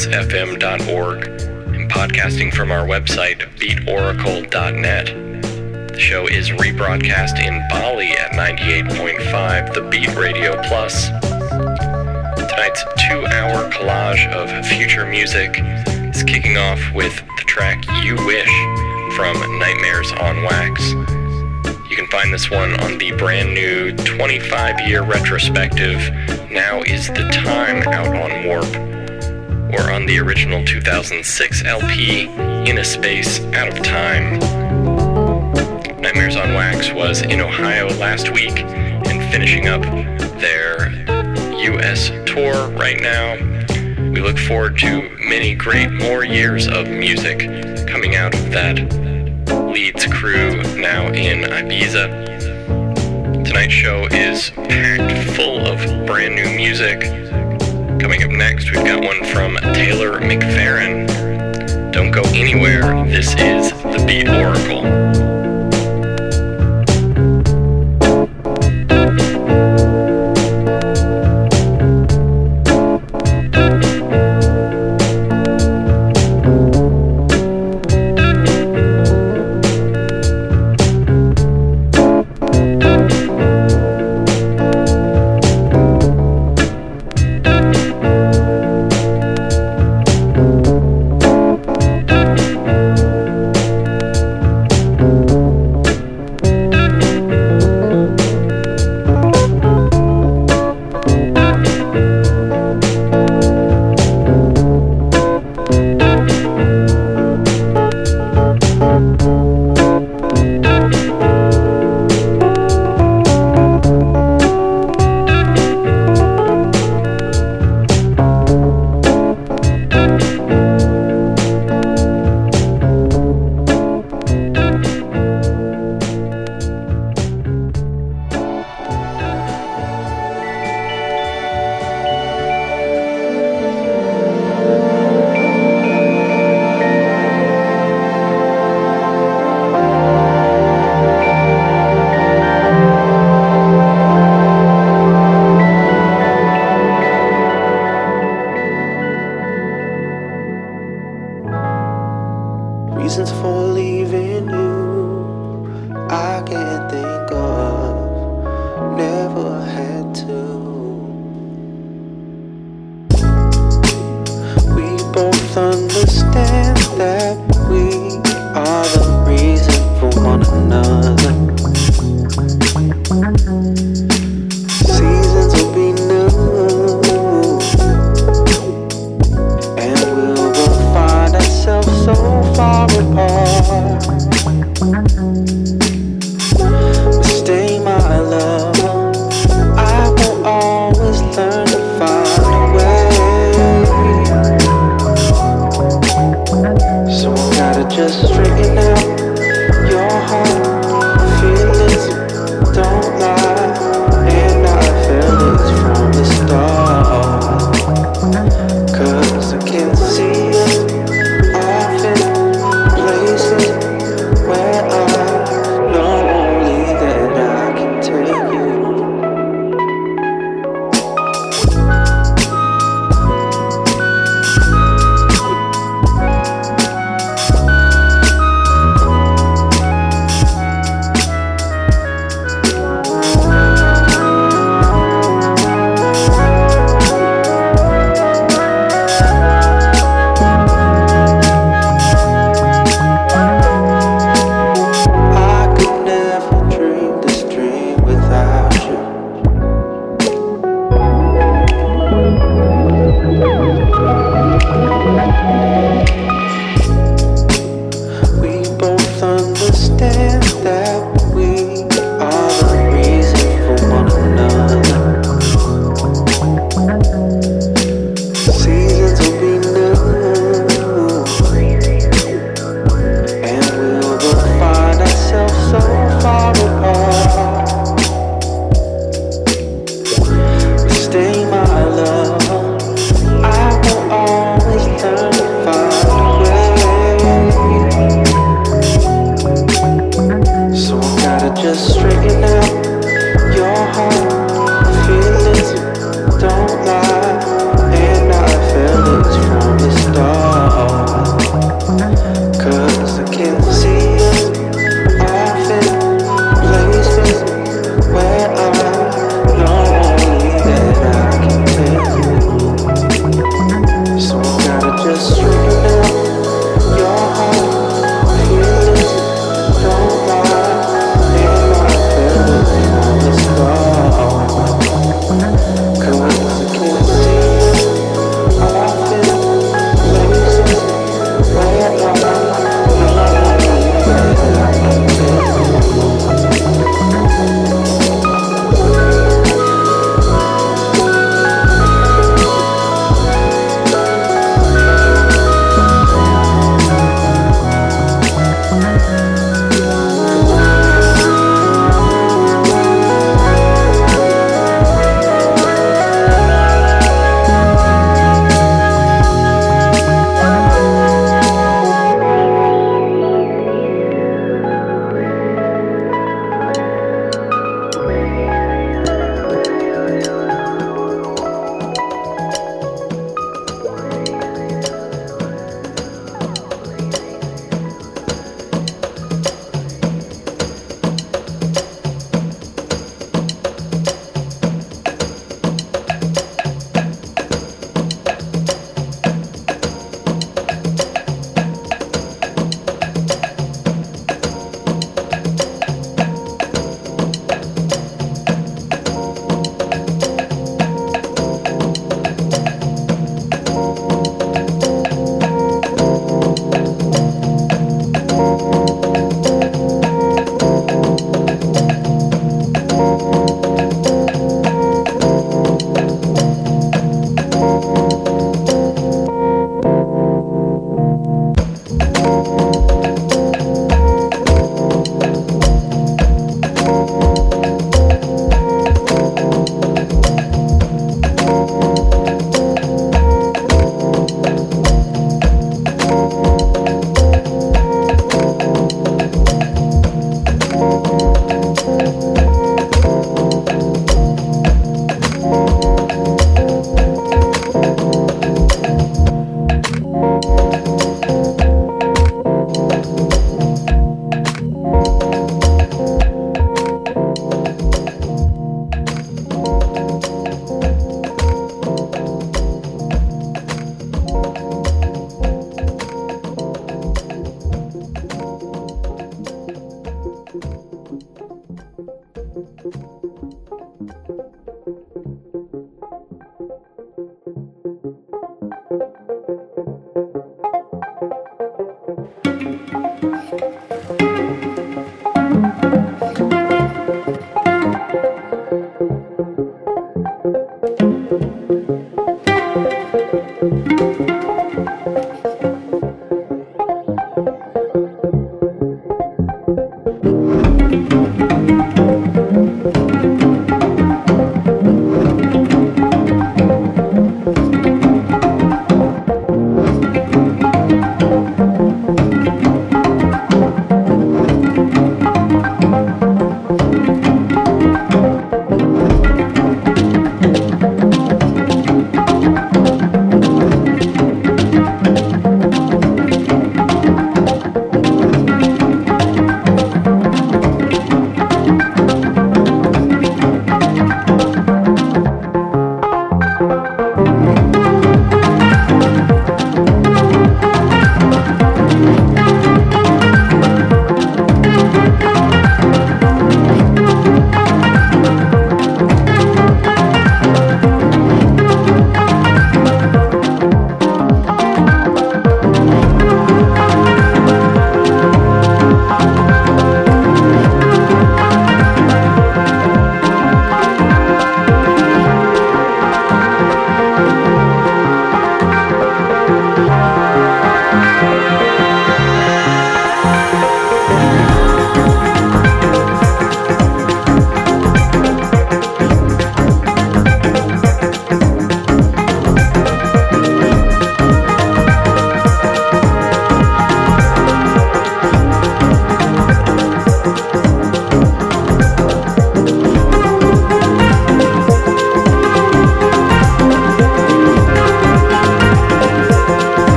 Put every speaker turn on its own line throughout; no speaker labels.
WCRSFM.org, and podcasting from our website, beatoracle.net. The show is rebroadcast in Bali at 98.5 The Beat Radio Plus. Tonight's two hour collage of future music is kicking off with the track You Wish from Nightmares on Wax. You can find this one on the brand new 25 year retrospective Now is the Time out on Warp, the original 2006 LP In a Space Out of Time. Nightmares on Wax was in Ohio last week and finishing up their US tour right now. We look forward to many great more years of music coming out of that Leeds crew now in Ibiza. Tonight's show is packed full of brand new music. Coming up next, we've got one from Taylor McFerrin. Don't go anywhere. This is the Beat Oracle.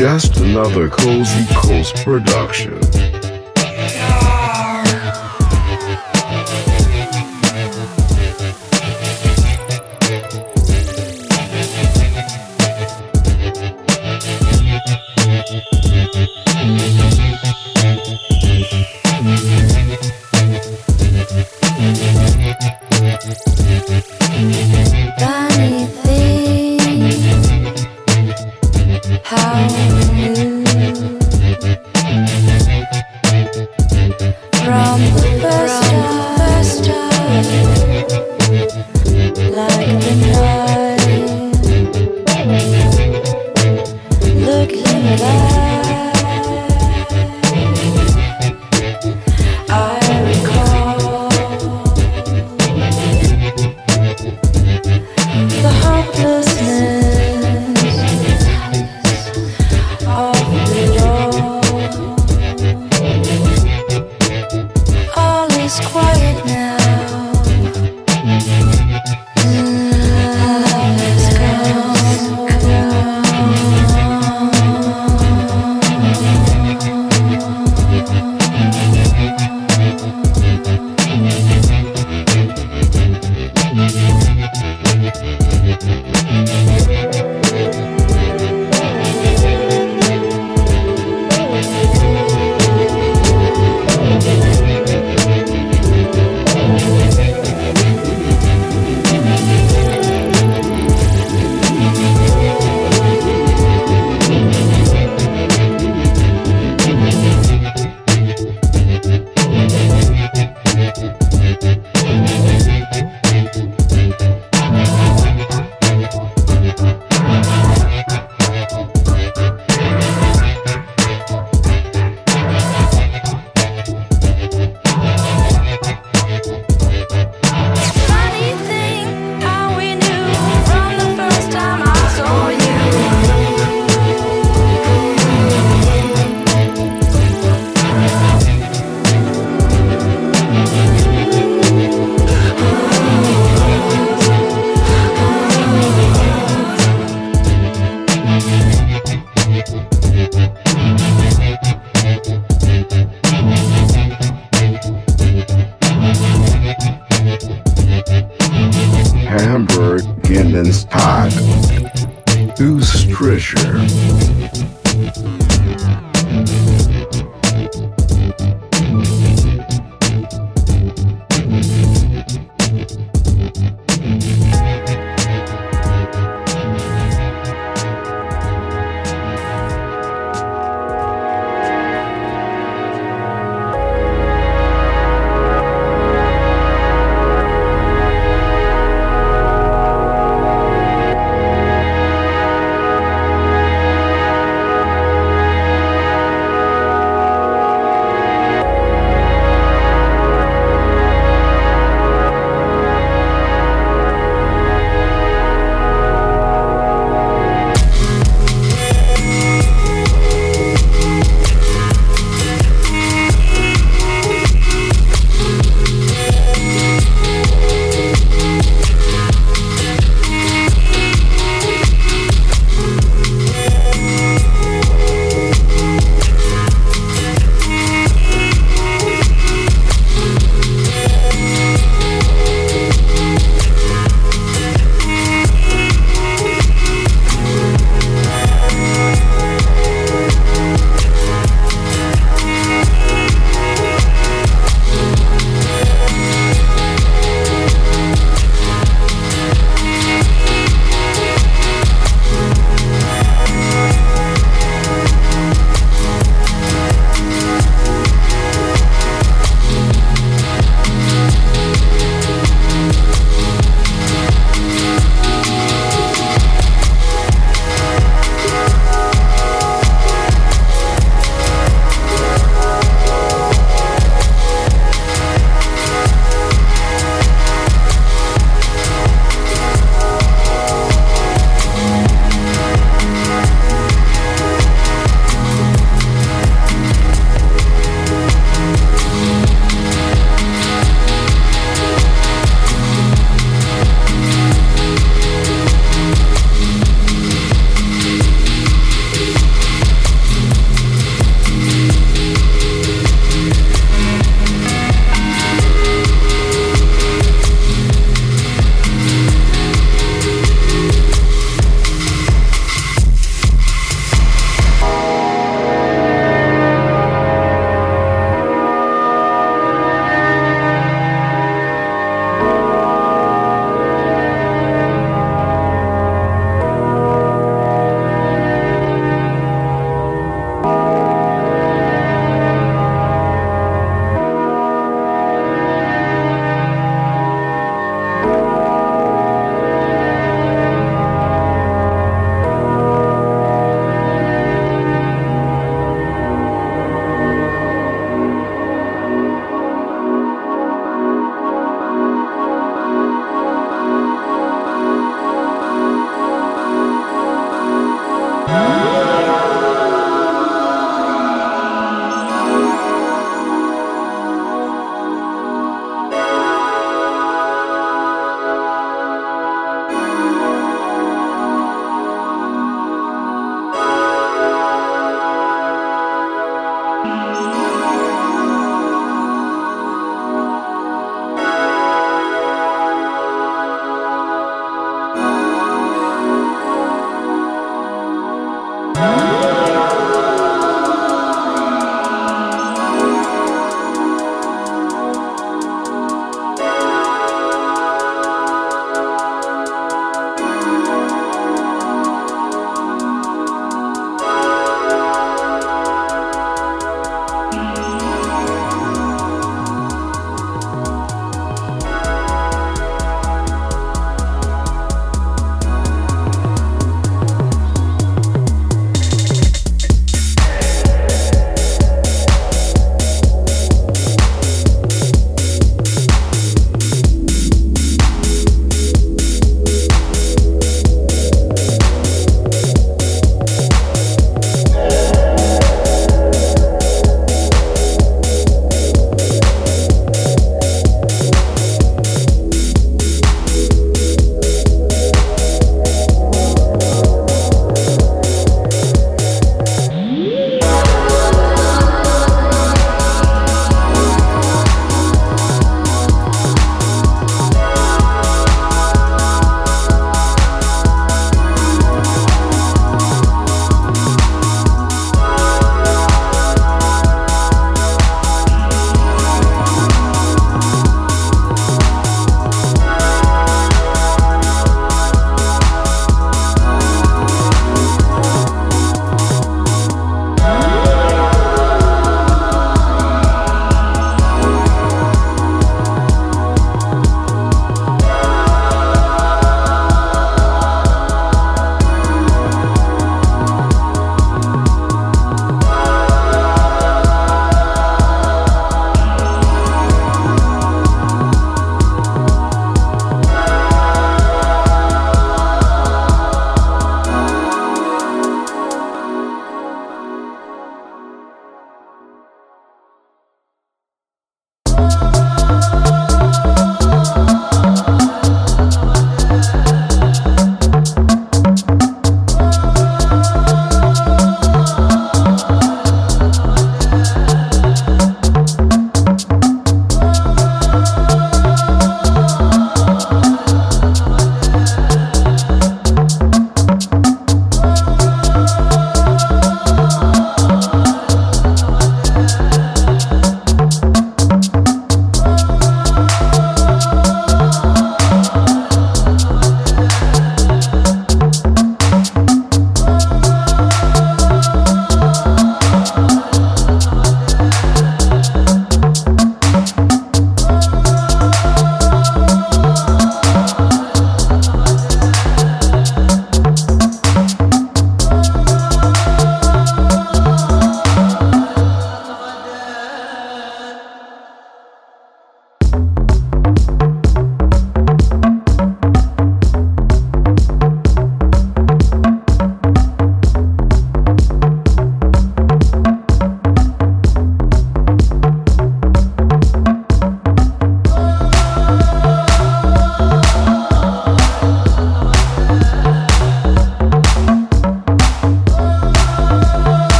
Just
another
Cozy Coast production.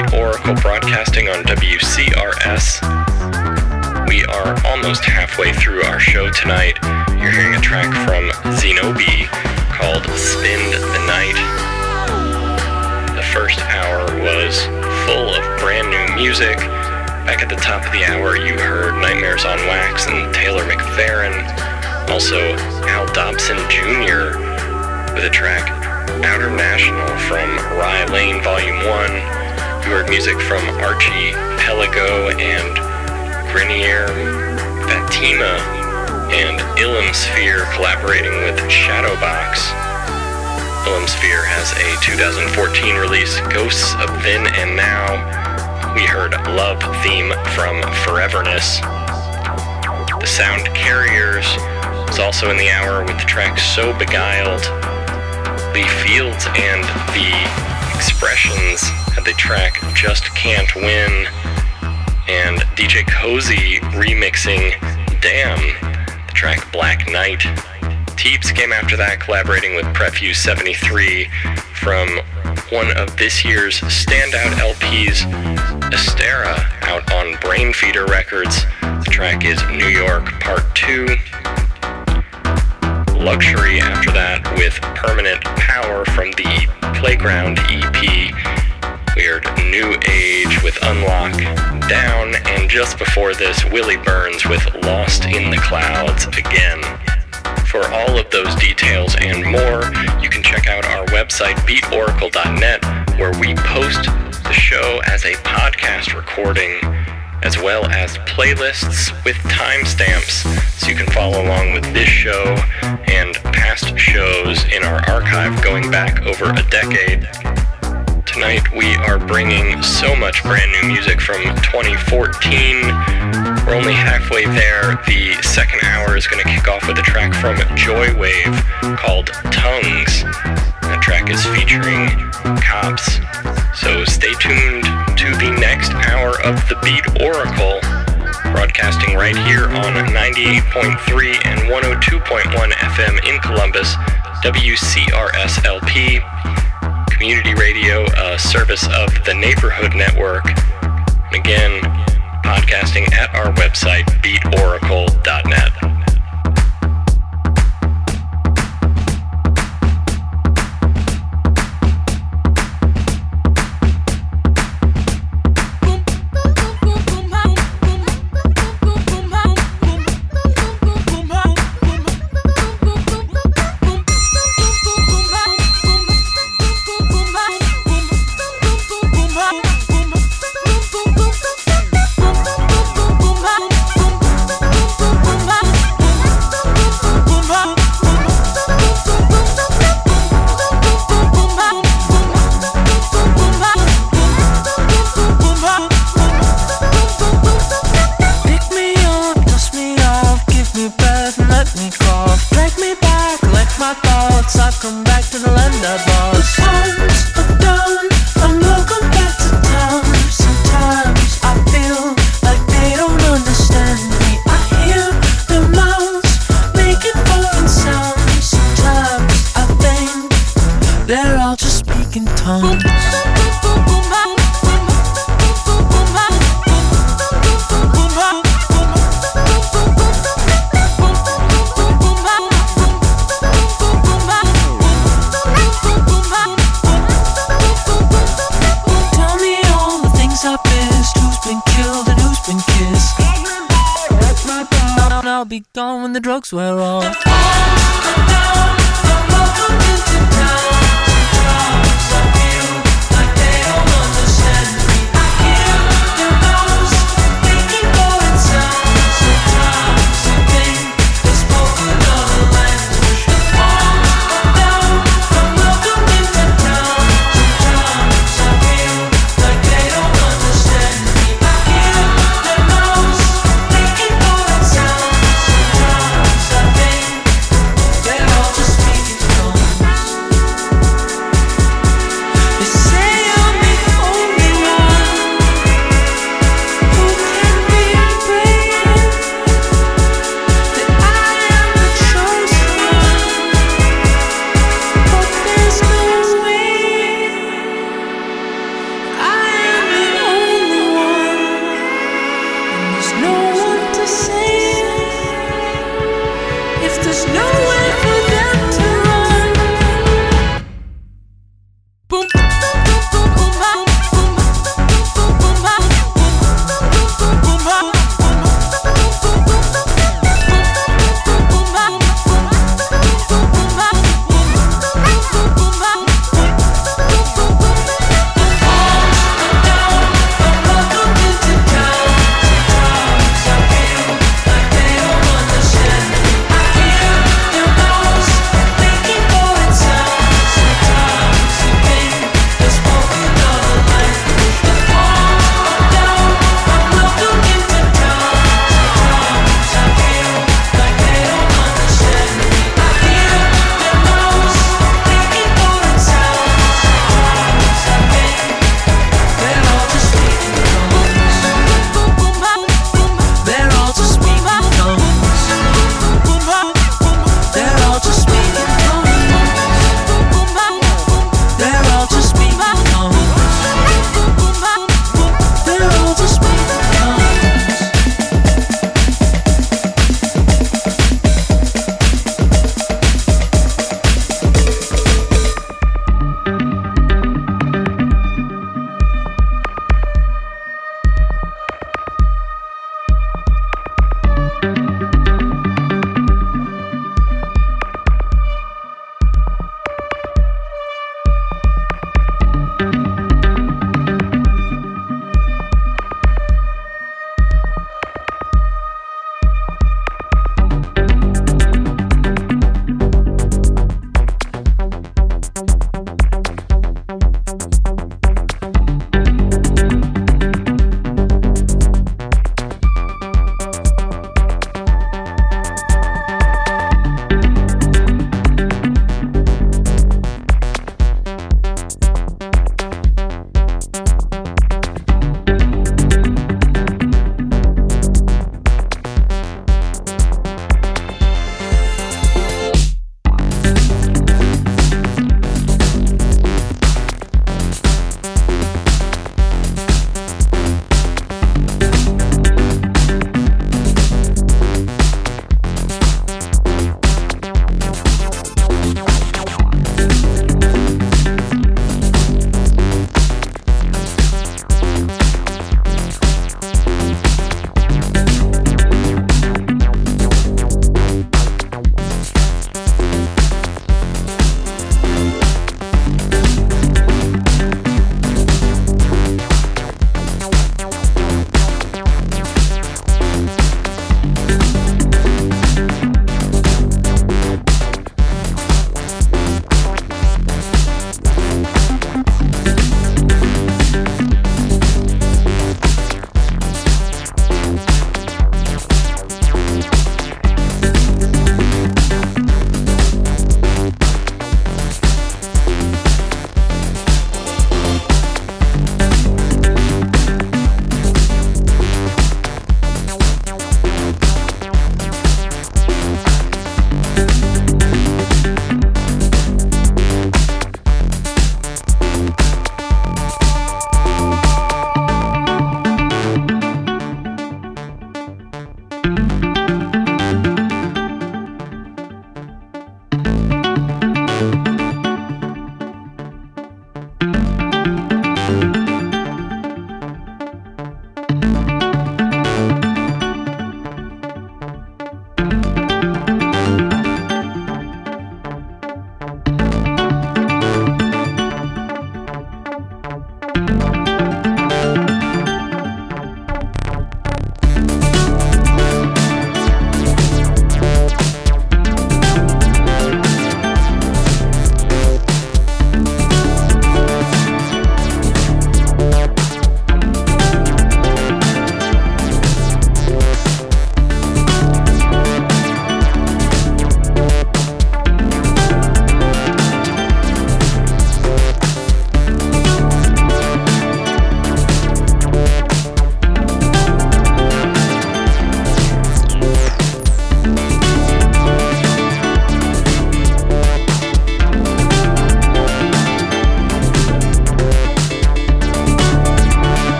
Oracle broadcasting on WCRS.
We are almost halfway through our show tonight. You're hearing a track from Zenobi called Spend the Night. The first hour was full of brand new music. Back at the top of the hour, you heard Nightmares on Wax and Taylor McFerrin. Also, Al Dobson Jr. with a track Outer National from Rye Lane Volume 1. You heard music from Archie Pelago and Grenier Fatima and Illum Sphere collaborating with Shadowbox. Illum Sphere has a 2014 release, Ghosts of Then and Now. We heard Love Theme from Foreverness. The Sound Carriers was also in the hour with the track So Beguiled. Lee Fields and the Expressions had the track Just Can't Win and DJ Cozy remixing Damn, the track Black Knight. Teebs came after that, collaborating with Prefuse 73 from one of this year's standout LPs, Estara, out on Brainfeeder Records. The track is New York Part 2. Lxury after that with Permanent Power from the Playground EP. We heard New Age with Unlock, Down, and just before this, Willie Burns with Lost in the Clouds again. For all of those details and more, you can check out our website, beatoracle.net, where we post the show as a podcast recording, as well as playlists with timestamps, so you can follow along with this show and past shows in our archive going back over a decade. Tonight we are bringing so much brand new music from 2014. We're only halfway there. The second hour is going to kick off with a track from Joywave called Tongues. That track is featuring KOPPS. So stay tuned to the next hour of the Beat Oracle, broadcasting right here on 98.3 and 102.1 FM in Columbus, WCRS LP community radio, a service of the Neighborhood Network. Again, podcasting at our website, beatoracle.net.
gone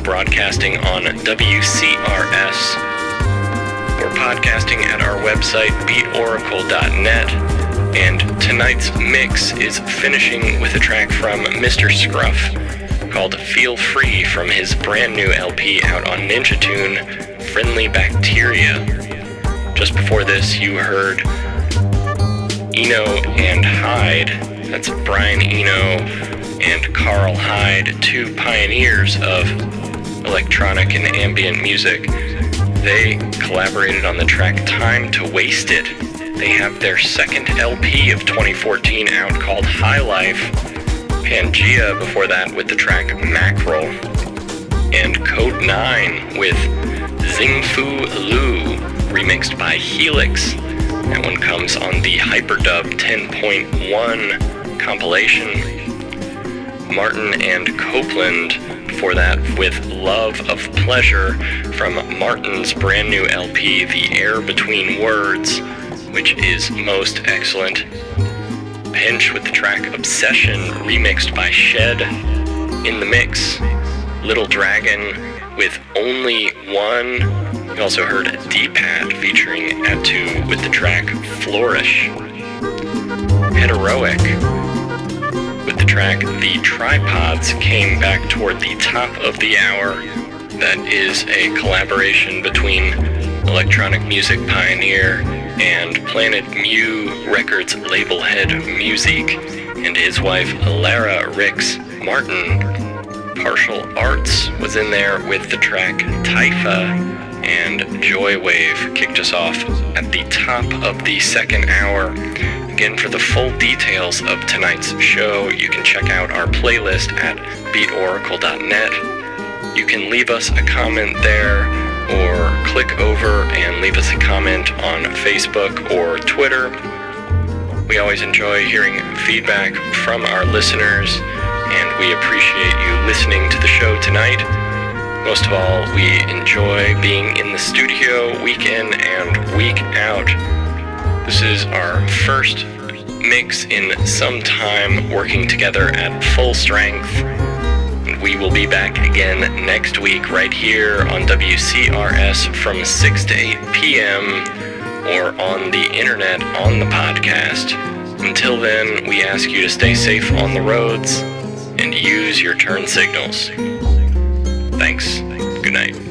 broadcasting on WCRS. We're podcasting at our website, beatoracle.net, and tonight's mix is finishing with a track from Mr. Scruff called Feel Free from his brand new LP out on Ninja Tune, Friendly Bacteria. Just before this, you heard Eno and Hyde. That's Brian Eno and Karl Hyde, two pioneers of electronic and ambient music. They collaborated on the track Time to Waste It. They have their second LP of 2014 out called High Life. Pangaea before that with the track Mackerel. And Kode9 with Xingfu Lu, remixed by Helix. That one comes on the Hyperdub 10.1 compilation. Martyn and Copeland for that with Love and Pleasure from Martyn's brand new LP, The Air Between Words, which is most excellent. Pinch with the track Obsession, remixed by Shed. In the mix, Little Dragon with Only One. You also heard D-Pat featuring Atu with the track Flourish. Heterotic track The Tripods came back toward the top of the hour. That is a collaboration between electronic music pioneer and Planet Mu Records label head µ-Ziq and his wife Lara Ricks Martin. Partial Arts was in there with the track Typha and Joywave kicked us off at the top of the second hour. Again, for the full details of tonight's show, you can check out our playlist at beatoracle.net. You can leave us a comment there or click over and leave us a comment on Facebook or Twitter. We always enjoy hearing feedback from our listeners, and we appreciate you listening to the show tonight. Most of all, we enjoy being in the studio week in and week out. This is our first mix in some time working together at full strength. And we will be back again next week right here on WCRS from 6 to 8 p.m. or on the internet on the podcast. Until then, we ask you to stay safe on the roads and use your turn signals. Thanks. Good night.